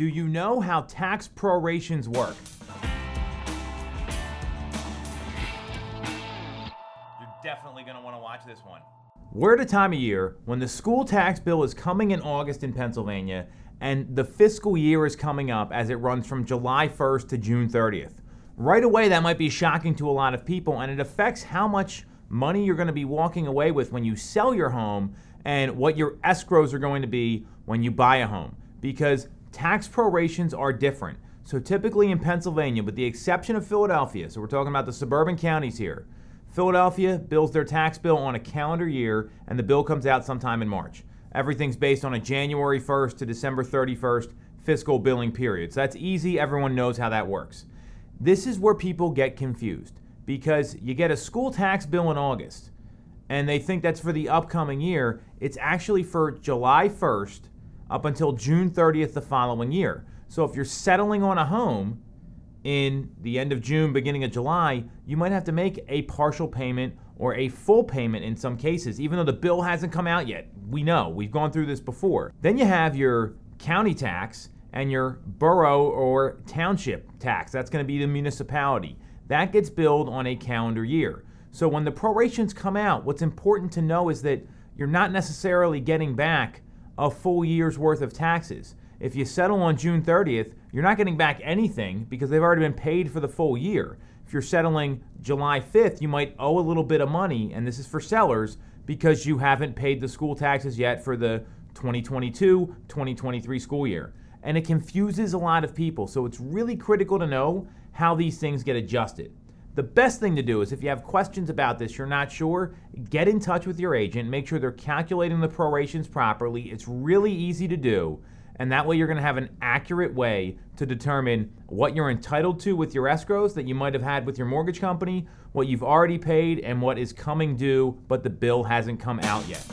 Do you know how tax prorations work? You're definitely going to want to watch this one. We're at a time of year when the school tax bill is coming in August in Pennsylvania and the fiscal year is coming up as it runs from July 1st to June 30th. Right away, that might be shocking to a lot of people, and it affects how much money you're going to be walking away with when you sell your home and what your escrows are going to be when you buy a home because tax prorations are different. So, typically in Pennsylvania, with the exception of Philadelphia, so we're talking about the suburban counties here, Philadelphia bills their tax bill on a calendar year and the bill comes out sometime in March. Everything's based on a January 1st to December 31st fiscal billing period. So that's easy, everyone knows how that works. This is where people get confused because you get a school tax bill in August and they think that's for the upcoming year. It's actually for July 1st up until June 30th the following year. So if you're settling on a home in the end of June, beginning of July, you might have to make a partial payment or a full payment in some cases, even though the bill hasn't come out yet. We know, we've gone through this before. Then you have your county tax and your borough or township tax. That's going to be the municipality. That gets billed on a calendar year. So when the prorations come out, what's important to know is that you're not necessarily getting back a full year's worth of taxes. If you settle on June 30th, you're not getting back anything because they've already been paid for the full year. If you're settling July 5th, you might owe a little bit of money, and this is for sellers because you haven't paid the school taxes yet for the 2022 2023 school year. And it confuses a lot of people, so it's really critical to know how these things get adjusted. The best thing to do is if you have questions about this, you're not sure, get in touch with your agent, make sure they're calculating the prorations properly. It's really easy to do. And that way, you're going to have an accurate way to determine what you're entitled to with your escrows that you might have had with your mortgage company, what you've already paid, and what is coming due, but the bill hasn't come out yet.